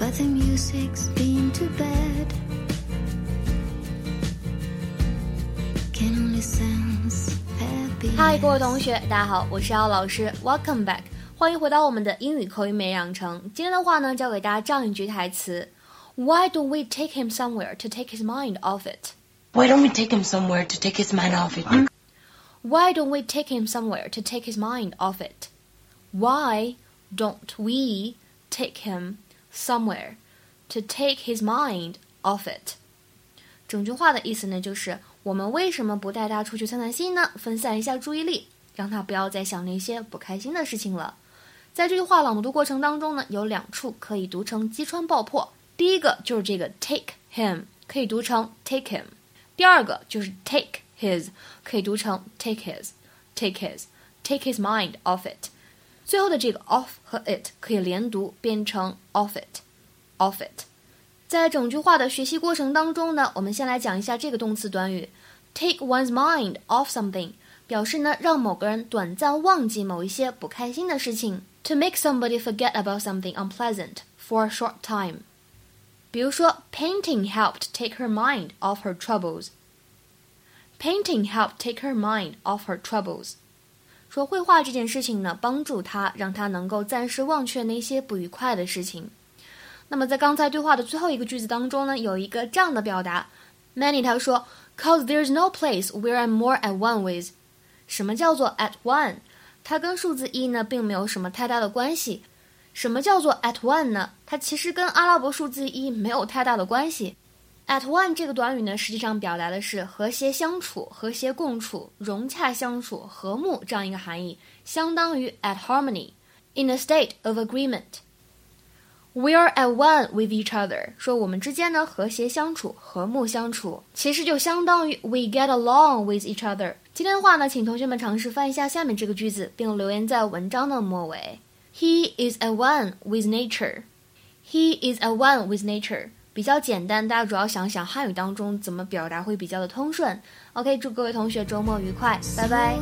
But the music's been too bad. Can only sense happiness. 嗨，各位同学，大家好，我是姚老师，Welcome back，欢迎回到我们的英语口语每日养成。今天的话呢，教给大家这样一句台词：Why don't we take him somewhere to take his mind off it? Why don't we take him somewhere to take his mind off it? Why don't we take him somewhere to take his mind off it? Why don't we take him somewhere to take his mind off it? 整句话的意思呢，就是我们为什么不带他出去散散心呢？分散一下注意力，让他不要再想那些不开心的事情了。在这句话朗读过程当中呢，有两处可以读成击穿爆破。第一个就是这个 take him，可以读成 take him；第二个就是 take his，可以读成 take his，take his，take his mind off it。最后的这个 off 和 it 可以连读，变成 off it，off it。在整句话的学习过程当中呢，我们先来讲一下这个动词短语 take one's mind off something，表示呢让某个人短暂忘记某一些不开心的事情，to make somebody forget about something unpleasant for a short time。比如说，painting helped take her mind off her troubles。Painting helped take her mind off her troubles。 说绘画这件事情呢，帮助他，让他能够暂时忘却那些不愉快的事情。那么在刚才对话的最后一个句子当中呢，有一个这样的表达，Many 他说，Cause there's no place where I'm more at one with。什么叫做 at one？它跟数字一呢，并没有什么太大的关系。什么叫做 at one 呢？它其实跟阿拉伯数字一没有太大的关系。At one 这个短语呢，实际上表达的是和谐相处、和谐共处、融洽相处、和睦这样一个含义，相当于 at harmony，in a state of agreement。We are at one with each other，说我们之间呢和谐相处、和睦相处，其实就相当于 we get along with each other。今天的话呢，请同学们尝试翻一下下面这个句子，并留言在文章的末尾。He is at one with nature. He is at one with nature. 比较简单大家主要想想汉语当中怎么表达会比较的通顺。Ok 祝各位同学周末愉快拜拜。